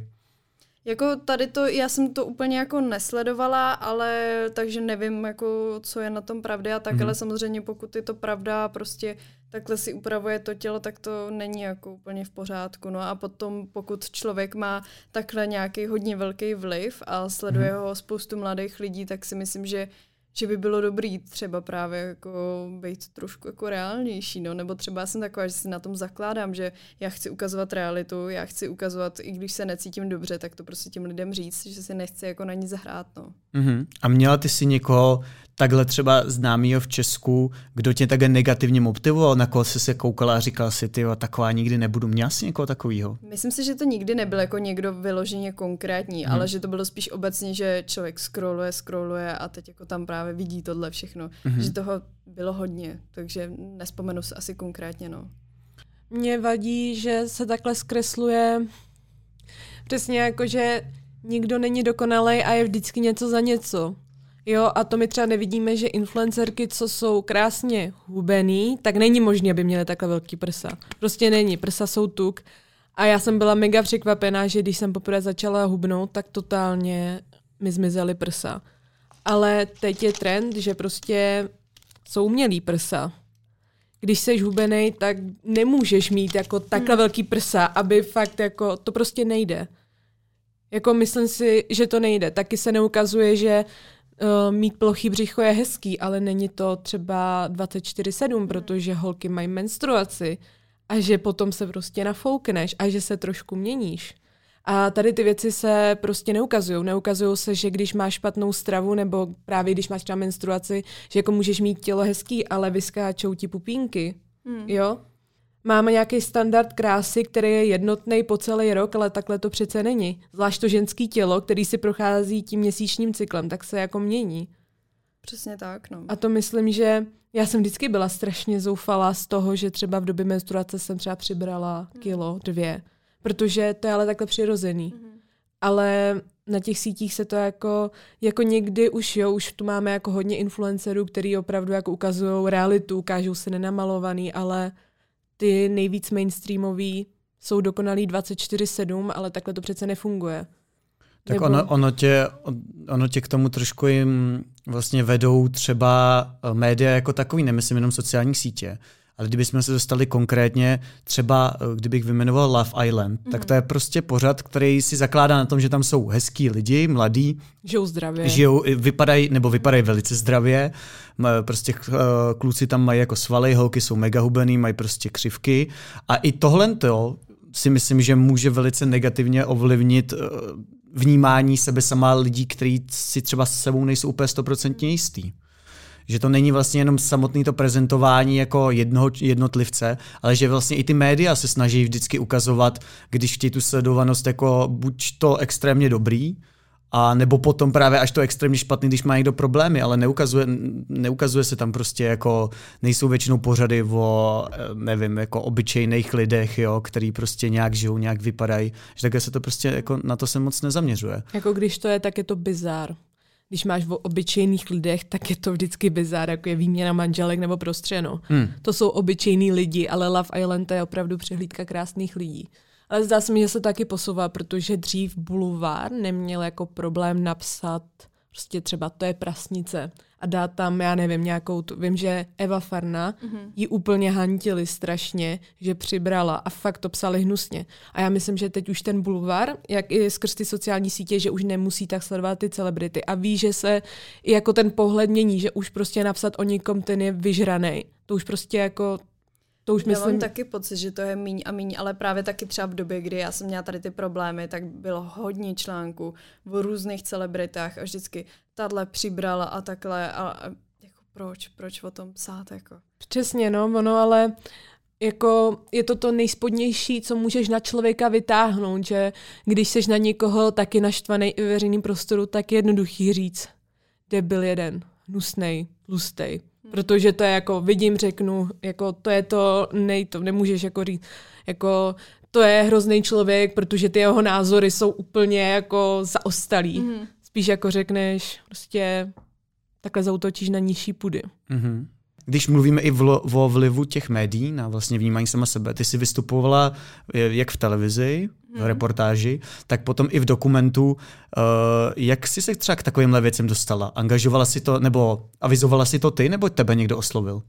Jako tady to, já jsem to úplně jako nesledovala, ale takže nevím, jako co je na tom pravda a tak, mm-hmm. ale samozřejmě pokud je to pravda, prostě takhle si upravuje to tělo, tak to není jako úplně v pořádku. No a potom, pokud člověk má takhle nějaký hodně velký vliv a sleduje mm-hmm. ho spoustu mladých lidí, tak si myslím, že že by bylo dobrý třeba právě jako být trošku jako reálnější, no, nebo třeba já jsem taková, že si na tom zakládám, že já chci ukazovat realitu, já chci ukazovat, i když se necítím dobře, tak to prostě těm lidem říct, že si nechci jako na nic zahrát, no. Mm-hmm. A měla ty si někoho takhle třeba známýho v Česku, kdo tě také negativně motivoval, na koho jsi se koukala a říkal si, ty taková nikdy nebudu. Měla jsi někoho takového? Myslím si, že to nikdy nebyl jako někdo vyloženě konkrétní, hmm. ale že to bylo spíš obecně, že člověk scrolluje, scrolluje a teď jako tam právě vidí tohle všechno. Hmm. Že toho bylo hodně, takže nespomenu se asi konkrétně, no. Mně vadí, že se takhle zkresluje přesně jako, že nikdo není dokonalý a je vždycky něco za něco. Jo, a to my třeba nevidíme, že influencerky, co jsou krásně hubený, tak není možné, aby měly takhle velký prsa. Prostě není, prsa jsou tuk. A já jsem byla mega překvapená, že když jsem poprvé začala hubnout, tak totálně mi zmizely prsa. Ale teď je trend, že prostě jsou umělý prsa. Když jsi hubený, tak nemůžeš mít jako takhle hmm. velký prsa, aby fakt jako, to prostě nejde. Jako myslím si, že to nejde. Taky se neukazuje, že uh, mít plochý břicho je hezký, ale není to třeba 24-7, protože holky mají menstruaci a že potom se prostě nafoukneš a že se trošku měníš. A tady ty věci se prostě neukazují. Neukazují se, že když máš špatnou stravu nebo právě když máš třeba menstruaci, že jako můžeš mít tělo hezký, ale vyskáčou ti pupínky. Hmm. Jo? Máme nějaký standard krásy, který je jednotný po celý rok, ale takhle to přece není. Zvlášť to ženský tělo, který si prochází tím měsíčním cyklem, tak se jako mění. Přesně tak, no. A to myslím, že já jsem vždycky byla strašně zoufalá z toho, že třeba v době menstruace jsem třeba přibrala mm. kilo, dvě. Protože to je ale takhle přirozený. Mm. Ale na těch sítích se to jako, jako někdy už jo, už tu máme jako hodně influencerů, který opravdu jako ukazují realitu, ukážou se nenamalovaný, ale ty nejvíc mainstreamový jsou dokonalý 24-7, ale takhle to přece nefunguje. Tak Nebo... ono, ono, tě, ono tě k tomu trošku jim vlastně vedou třeba média jako takový, nemyslím jenom sociální sítě, ale kdybychom se dostali konkrétně, třeba eh, kdybych vymenoval Love Island, mm-hmm. tak to je prostě pořad, který si zakládá na tom, že tam jsou hezký lidi, mladí. Žijou zdravě. Žijou, vypadají, nebo vypadají velice zdravě. Prostě eh, kluci tam mají jako svaly, holky jsou mega hubený, mají prostě křivky. A i tohle to si myslím, že může velice negativně ovlivnit eh, vnímání sebe sama lidí, kteří si třeba s sebou nejsou úplně stoprocentně jistý že to není vlastně jenom samotné to prezentování jako jednoho jednotlivce, ale že vlastně i ty média se snaží vždycky ukazovat, když chtějí tu sledovanost jako buď to extrémně dobrý, a nebo potom právě až to extrémně špatný, když má někdo problémy, ale neukazuje, neukazuje se tam prostě jako, nejsou většinou pořady o, nevím, jako obyčejných lidech, jo, který prostě nějak žijou, nějak vypadají, že takhle se to prostě jako na to se moc nezaměřuje. Jako když to je, tak je to bizár když máš o obyčejných lidech, tak je to vždycky bizár, jako je výměna manželek nebo prostřeno. Hmm. To jsou obyčejní lidi, ale Love Island to je opravdu přehlídka krásných lidí. Ale zdá se mi, že se taky posouvá, protože dřív Boulevard neměl jako problém napsat prostě třeba to je prasnice a dát tam, já nevím, nějakou, tu, vím, že Eva Farna mm-hmm. ji úplně hantili strašně, že přibrala a fakt to psali hnusně. A já myslím, že teď už ten bulvar, jak i skrz ty sociální sítě, že už nemusí tak sledovat ty celebrity a ví, že se jako ten pohled mění, že už prostě napsat o někom ten je vyžraný. To už prostě jako to už myslím... Já mám taky pocit, že to je míň a míň, ale právě taky třeba v době, kdy já jsem měla tady ty problémy, tak bylo hodně článků o různých celebritách a vždycky tahle přibrala a takhle a, a jako proč, proč o tom psát, jako. Přesně, no, ono ale jako je to to nejspodnější, co můžeš na člověka vytáhnout, že když seš na někoho taky naštvaný i ve veřejném prostoru, tak je jednoduchý říct, debil jeden, hnusnej, tlustej, Protože to je jako, vidím, řeknu, jako to je to, nej, to nemůžeš jako říct, jako to je hrozný člověk, protože ty jeho názory jsou úplně jako zaostalý. Mm-hmm. Spíš jako řekneš, prostě takhle zautočíš na nižší pudy. Mm-hmm. Když mluvíme i vlo, o vlivu těch médií na vlastně vnímání sama sebe, ty jsi vystupovala eh, jak v televizi, v Mhm. reportáži, tak potom i v dokumentu. Uh, jak jsi se třeba k takovýmhle věcem dostala? Angažovala si to, nebo avizovala si to ty, nebo tebe někdo oslovil?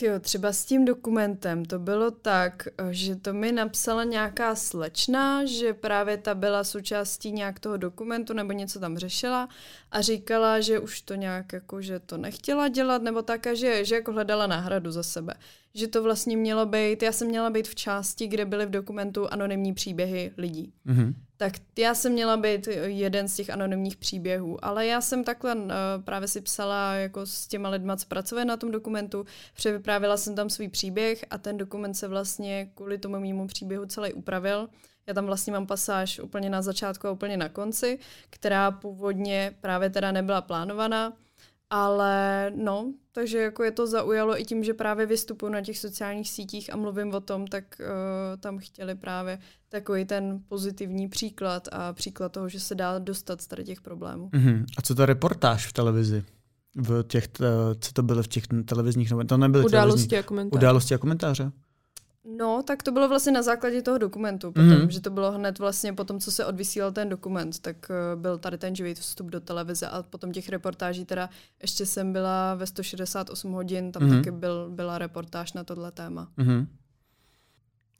Jo, třeba s tím dokumentem to bylo tak, že to mi napsala nějaká slečna, že právě ta byla součástí nějak toho dokumentu nebo něco tam řešila a říkala, že už to nějak jako, že to nechtěla dělat nebo tak a že, že jako hledala náhradu za sebe. Že to vlastně mělo být, já jsem měla být v části, kde byly v dokumentu anonymní příběhy lidí. Mhm. Tak já jsem měla být jeden z těch anonymních příběhů, ale já jsem takhle uh, právě si psala jako s těma lidma, co pracovali na tom dokumentu, převyprávila jsem tam svůj příběh a ten dokument se vlastně kvůli tomu mému příběhu celý upravil. Já tam vlastně mám pasáž úplně na začátku a úplně na konci, která původně právě teda nebyla plánovaná, ale no, takže jako je to zaujalo i tím, že právě vystupuji na těch sociálních sítích a mluvím o tom, tak uh, tam chtěli právě takový ten pozitivní příklad a příklad toho, že se dá dostat z tady těch problémů. Mhm. A co ta reportáž v televizi? V těch, eh, co to bylo v těch televizních novinách? To nebyly televizní- Události a komentáře. události a komentáře? No, tak to bylo vlastně na základě toho dokumentu, potom, Mhm. mm-hmm. že to bylo hned vlastně po tom, co se odvysílal ten dokument, tak uh, byl tady ten živý vstup do televize a potom těch reportáží teda ještě jsem byla ve 168 hodin, tam Mhm. mm-hmm. taky byl, byla reportáž na tohle téma. Mhm.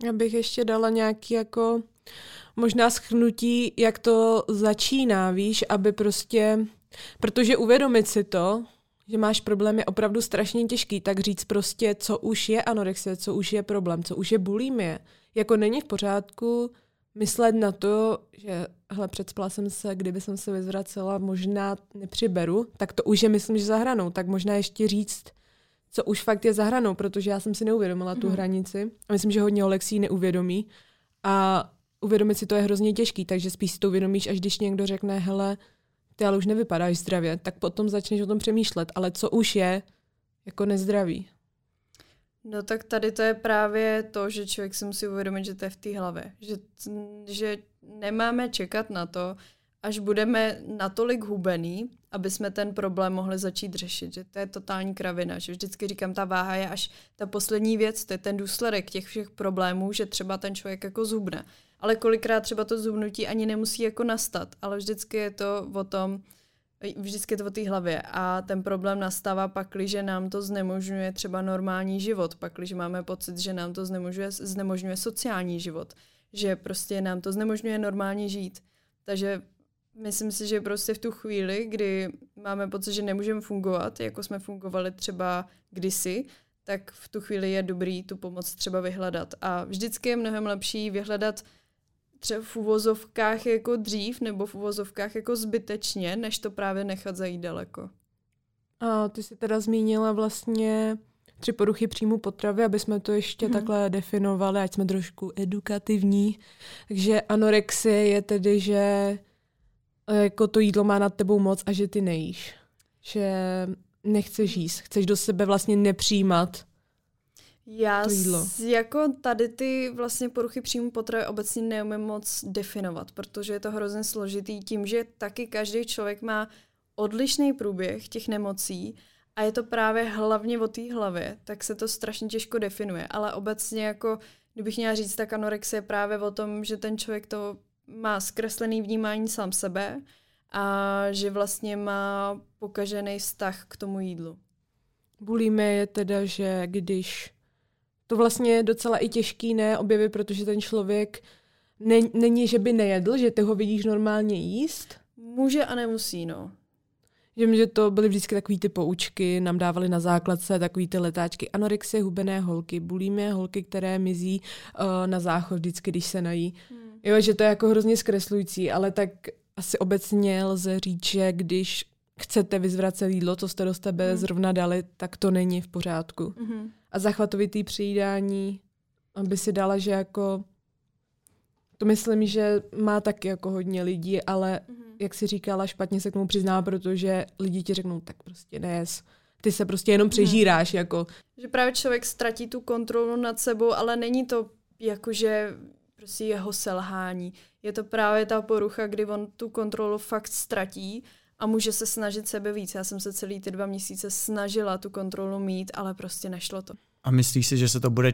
Já bych ještě dala nějaký jako možná schnutí, jak to začíná, víš, aby prostě, protože uvědomit si to, že máš problém je opravdu strašně těžký, tak říct prostě, co už je anorexie, co už je problém, co už je bulimie. Jako není v pořádku myslet na to, že hele, předspala jsem se, kdyby jsem se vyzvracela, možná nepřiberu, tak to už je, myslím, že za hranou. Tak možná ještě říct, co už fakt je za hranou, protože já jsem si neuvědomila tu Mhm. hranici. A myslím, že hodně ji neuvědomí. A uvědomit si to je hrozně těžký, takže spíš si to uvědomíš, až když někdo řekne, hele, ty ale už nevypadáš zdravě, tak potom začneš o tom přemýšlet. Ale co už je jako nezdravý? No tak tady to je právě to, že člověk si musí uvědomit, že to je v té hlavě. Že, že nemáme čekat na to, až budeme natolik hubený, aby jsme ten problém mohli začít řešit. Že to je totální kravina. Že vždycky říkám, ta váha je až ta poslední věc, to je ten důsledek těch všech problémů, že třeba ten člověk jako zubne. Ale kolikrát třeba to zubnutí ani nemusí jako nastat, ale vždycky je to o tom, vždycky je to o té hlavě a ten problém nastává pak, že nám to znemožňuje třeba normální život, pak, když máme pocit, že nám to znemožňuje, znemožňuje sociální život, že prostě nám to znemožňuje normálně žít. Takže myslím si, že prostě v tu chvíli, kdy máme pocit, že nemůžeme fungovat, jako jsme fungovali třeba kdysi, tak v tu chvíli je dobrý tu pomoc třeba vyhledat. A vždycky je mnohem lepší vyhledat třeba v uvozovkách jako dřív nebo v uvozovkách jako zbytečně, než to právě nechat zajít daleko. A ty jsi teda zmínila vlastně tři poruchy příjmu potravy, aby jsme to ještě hmm. takhle definovali, ať jsme trošku edukativní. Takže anorexie je tedy, že jako to jídlo má nad tebou moc a že ty nejíš. Že nechceš jíst, chceš do sebe vlastně nepřijímat. Já To jídlo. s, jako tady ty vlastně poruchy příjmu potravy obecně neumím moc definovat, protože je to hrozně složitý tím, že taky každý člověk má odlišný průběh těch nemocí a je to právě hlavně o té hlavě, tak se to strašně těžko definuje. Ale obecně jako, kdybych měla říct, tak anorexie je právě o tom, že ten člověk to má zkreslený vnímání sám sebe a že vlastně má pokažený vztah k tomu jídlu. Bulimie je teda, že když to vlastně je docela i těžký ne objevit, protože ten člověk ne, není, že by nejedl, že ty ho vidíš normálně jíst, Může a nemusí, no. Že, že to byly vždycky takové ty poučky, nám dávali na základce takové ty letáčky. Anorexie hubené holky, bulimie holky, které mizí uh, na záchod vždycky, když se nají. Hmm. Jo, že to je jako hrozně zkreslující, ale tak asi obecně lze říct, že když chcete vyzvracet jídlo, co jste do tebe Hmm. zrovna dali, tak to není v pořádku. Mm-hmm. A zachvatovitý přijídání, aby si dala, že jako to myslím, že má taky jako hodně lidí, ale Mm-hmm. jak si říkala, špatně se k tomu přizná, protože lidi ti řeknou, tak prostě nes. Ty se prostě jenom přežíráš, jako. Že právě člověk ztratí tu kontrolu nad sebou, ale není to jakože prostě jeho selhání. Je to právě ta porucha, kdy on tu kontrolu fakt ztratí a může se snažit sebe víc. Já jsem se celý ty dva měsíce snažila tu kontrolu mít, ale prostě nešlo to. A myslíš si, že se to bude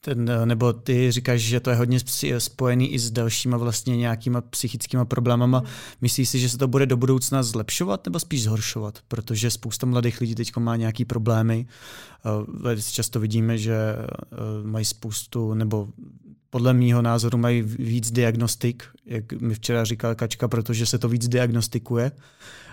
ten, nebo ty říkáš, že to je hodně spojený i s dalšíma vlastně nějakýma psychickými problémama. Hmm. Myslíš si, že se to bude do budoucna zlepšovat nebo spíš zhoršovat? Protože spousta mladých lidí teď má nějaký problémy. Uh, často vidíme, že uh, mají spoustu, nebo podle mýho názoru mají víc diagnostik, jak mi včera říkal Kačka, protože se to víc diagnostikuje.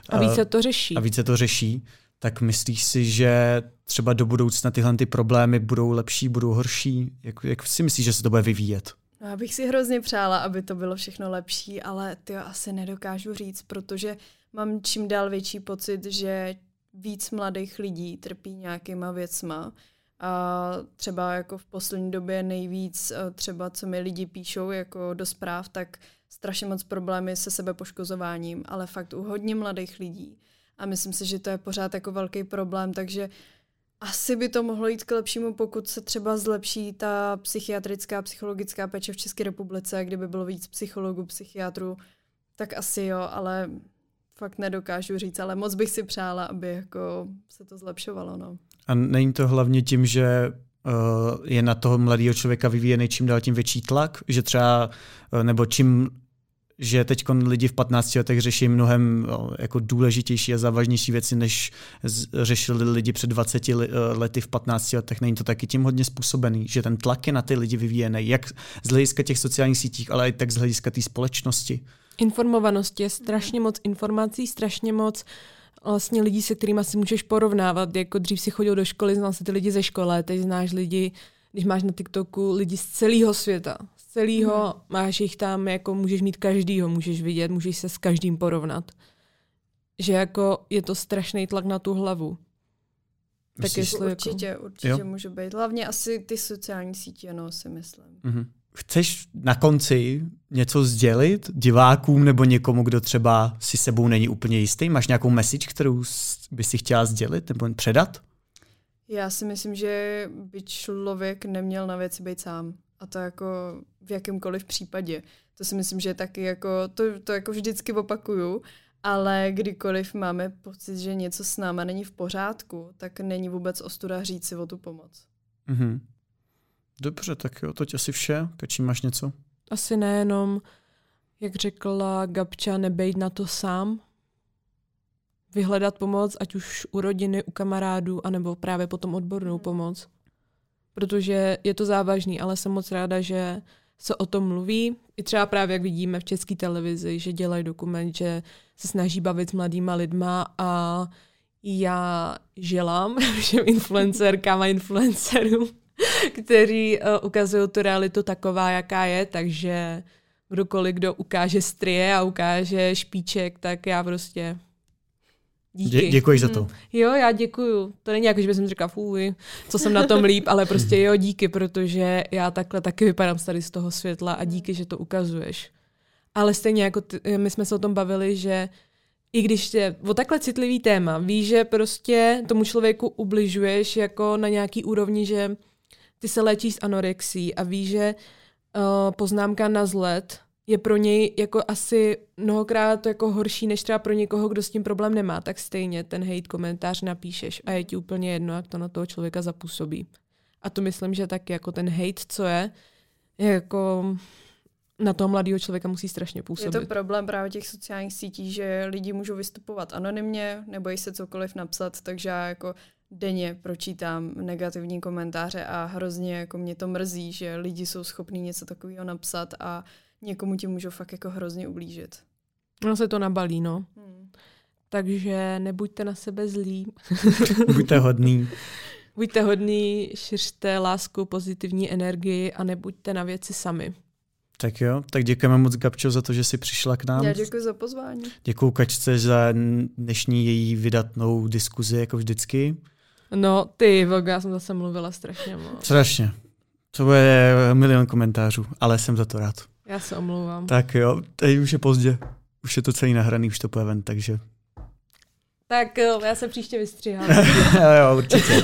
A víc se to řeší. A víc se to řeší. Tak myslíš si, že třeba do budoucna tyhle ty problémy budou lepší, budou horší? Jak, jak si myslíš, že se to bude vyvíjet? No, já bych si hrozně přála, aby to bylo všechno lepší, ale ty asi nedokážu říct, protože mám čím dál větší pocit, že víc mladých lidí trpí nějakýma věcma a třeba jako v poslední době nejvíc, eh, třeba co mi lidi píšou jako do zpráv, tak strašně moc problémy se sebepoškozováním, ale fakt u hodně mladých lidí. A myslím si, že to je pořád jako velký problém, takže asi by to mohlo jít k lepšímu, pokud se třeba zlepší ta psychiatrická, psychologická péče v České republice, kdyby bylo víc psychologů, psychiatrů, tak asi jo, ale fakt nedokážu říct, ale moc bych si přála, aby jako se to zlepšovalo. No. A není to hlavně tím, že uh, je na toho mladého člověka vyvíjený čím dál tím větší tlak, že třeba, uh, nebo čím že teď lidi v 15 letech řeší mnohem jako důležitější a závažnější věci, než řešili lidi před 20 lety v 15 letech. Není to taky tím hodně způsobený, že ten tlak je na ty lidi vyvíjený, jak z hlediska těch sociálních sítích, ale i tak z hlediska té společnosti. Informovanost je strašně moc informací, strašně moc vlastně lidí, se kterými si můžeš porovnávat. Jako dřív si chodil do školy, znal si ty lidi ze školy, teď znáš lidi, když máš na TikToku lidi z celého světa. Z celého hmm. máš jich tam, jako můžeš mít každýho, můžeš vidět, můžeš se s každým porovnat. Že jako je to strašný tlak na tu hlavu. Tak jestli určitě, jako... určitě jo? může být. Hlavně asi ty sociální sítě, no, si myslím. Mm-hmm chceš na konci něco sdělit divákům nebo někomu, kdo třeba si sebou není úplně jistý? Máš nějakou message, kterou by si chtěla sdělit nebo předat? Já si myslím, že by člověk neměl na věci být sám. A to jako v jakémkoliv případě. To si myslím, že taky jako, to, to jako vždycky opakuju, ale kdykoliv máme pocit, že něco s náma není v pořádku, tak není vůbec ostuda říct si o tu pomoc. Mm-hmm. Dobře, tak jo, to asi vše. Kačí, máš něco? Asi nejenom, jak řekla Gabča, nebejt na to sám. Vyhledat pomoc, ať už u rodiny, u kamarádů, anebo právě potom odbornou pomoc. Protože je to závažný, ale jsem moc ráda, že se o tom mluví. I třeba právě, jak vidíme v české televizi, že dělají dokument, že se snaží bavit s mladýma lidma a já želám všem influencerkám a influencerům, kteří uh, ukazují tu realitu taková, jaká je, takže kdokoliv, kdo ukáže strie a ukáže špíček, tak já prostě Díky. Dě- děkuji za to. Hmm. Jo, já děkuju. To není jako, že bych řekla, fuj, co jsem na tom líp, ale prostě jo, díky, protože já takhle taky vypadám tady z toho světla a díky, že to ukazuješ. Ale stejně jako ty, my jsme se o tom bavili, že i když je o takhle citlivý téma, víš, že prostě tomu člověku ubližuješ jako na nějaký úrovni, že ty se léčíš s anorexí a víš, že uh, poznámka na zlet je pro něj jako asi mnohokrát jako horší, než třeba pro někoho, kdo s tím problém nemá, tak stejně ten hate komentář napíšeš a je ti úplně jedno, jak to na toho člověka zapůsobí. A to myslím, že tak jako ten hate, co je, je jako na toho mladého člověka musí strašně působit. Je to problém právě těch sociálních sítí, že lidi můžou vystupovat anonymně, nebojí se cokoliv napsat, takže já jako denně pročítám negativní komentáře a hrozně jako mě to mrzí, že lidi jsou schopní něco takového napsat a někomu ti můžou fakt jako hrozně ublížit. No se to nabalí, no. Hmm. Takže nebuďte na sebe zlí. Buďte hodný. Buďte hodný, šiřte lásku, pozitivní energii a nebuďte na věci sami. Tak jo, tak děkujeme moc Gabčo za to, že jsi přišla k nám. Já děkuji za pozvání. Děkuji Kačce za dnešní její vydatnou diskuzi, jako vždycky. No, ty, Voga, já jsem zase mluvila strašně moc. Strašně. To je milion komentářů, ale jsem za to rád. Já se omlouvám. Tak jo, teď už je pozdě. Už je to celý nahraný, už to pojede ven, takže Tak já se příště vystříhám. jo, určitě.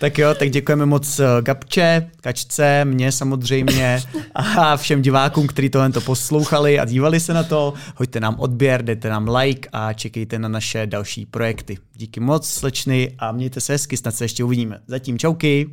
tak jo, tak děkujeme moc eh, Gabče, Kačce, mě samozřejmě a všem divákům, kteří tohle to poslouchali a dívali se na to. Hoďte nám odběr, dejte nám like a čekejte na naše další projekty. Díky moc, slečny, a mějte se hezky, snad se ještě uvidíme. Zatím čauky.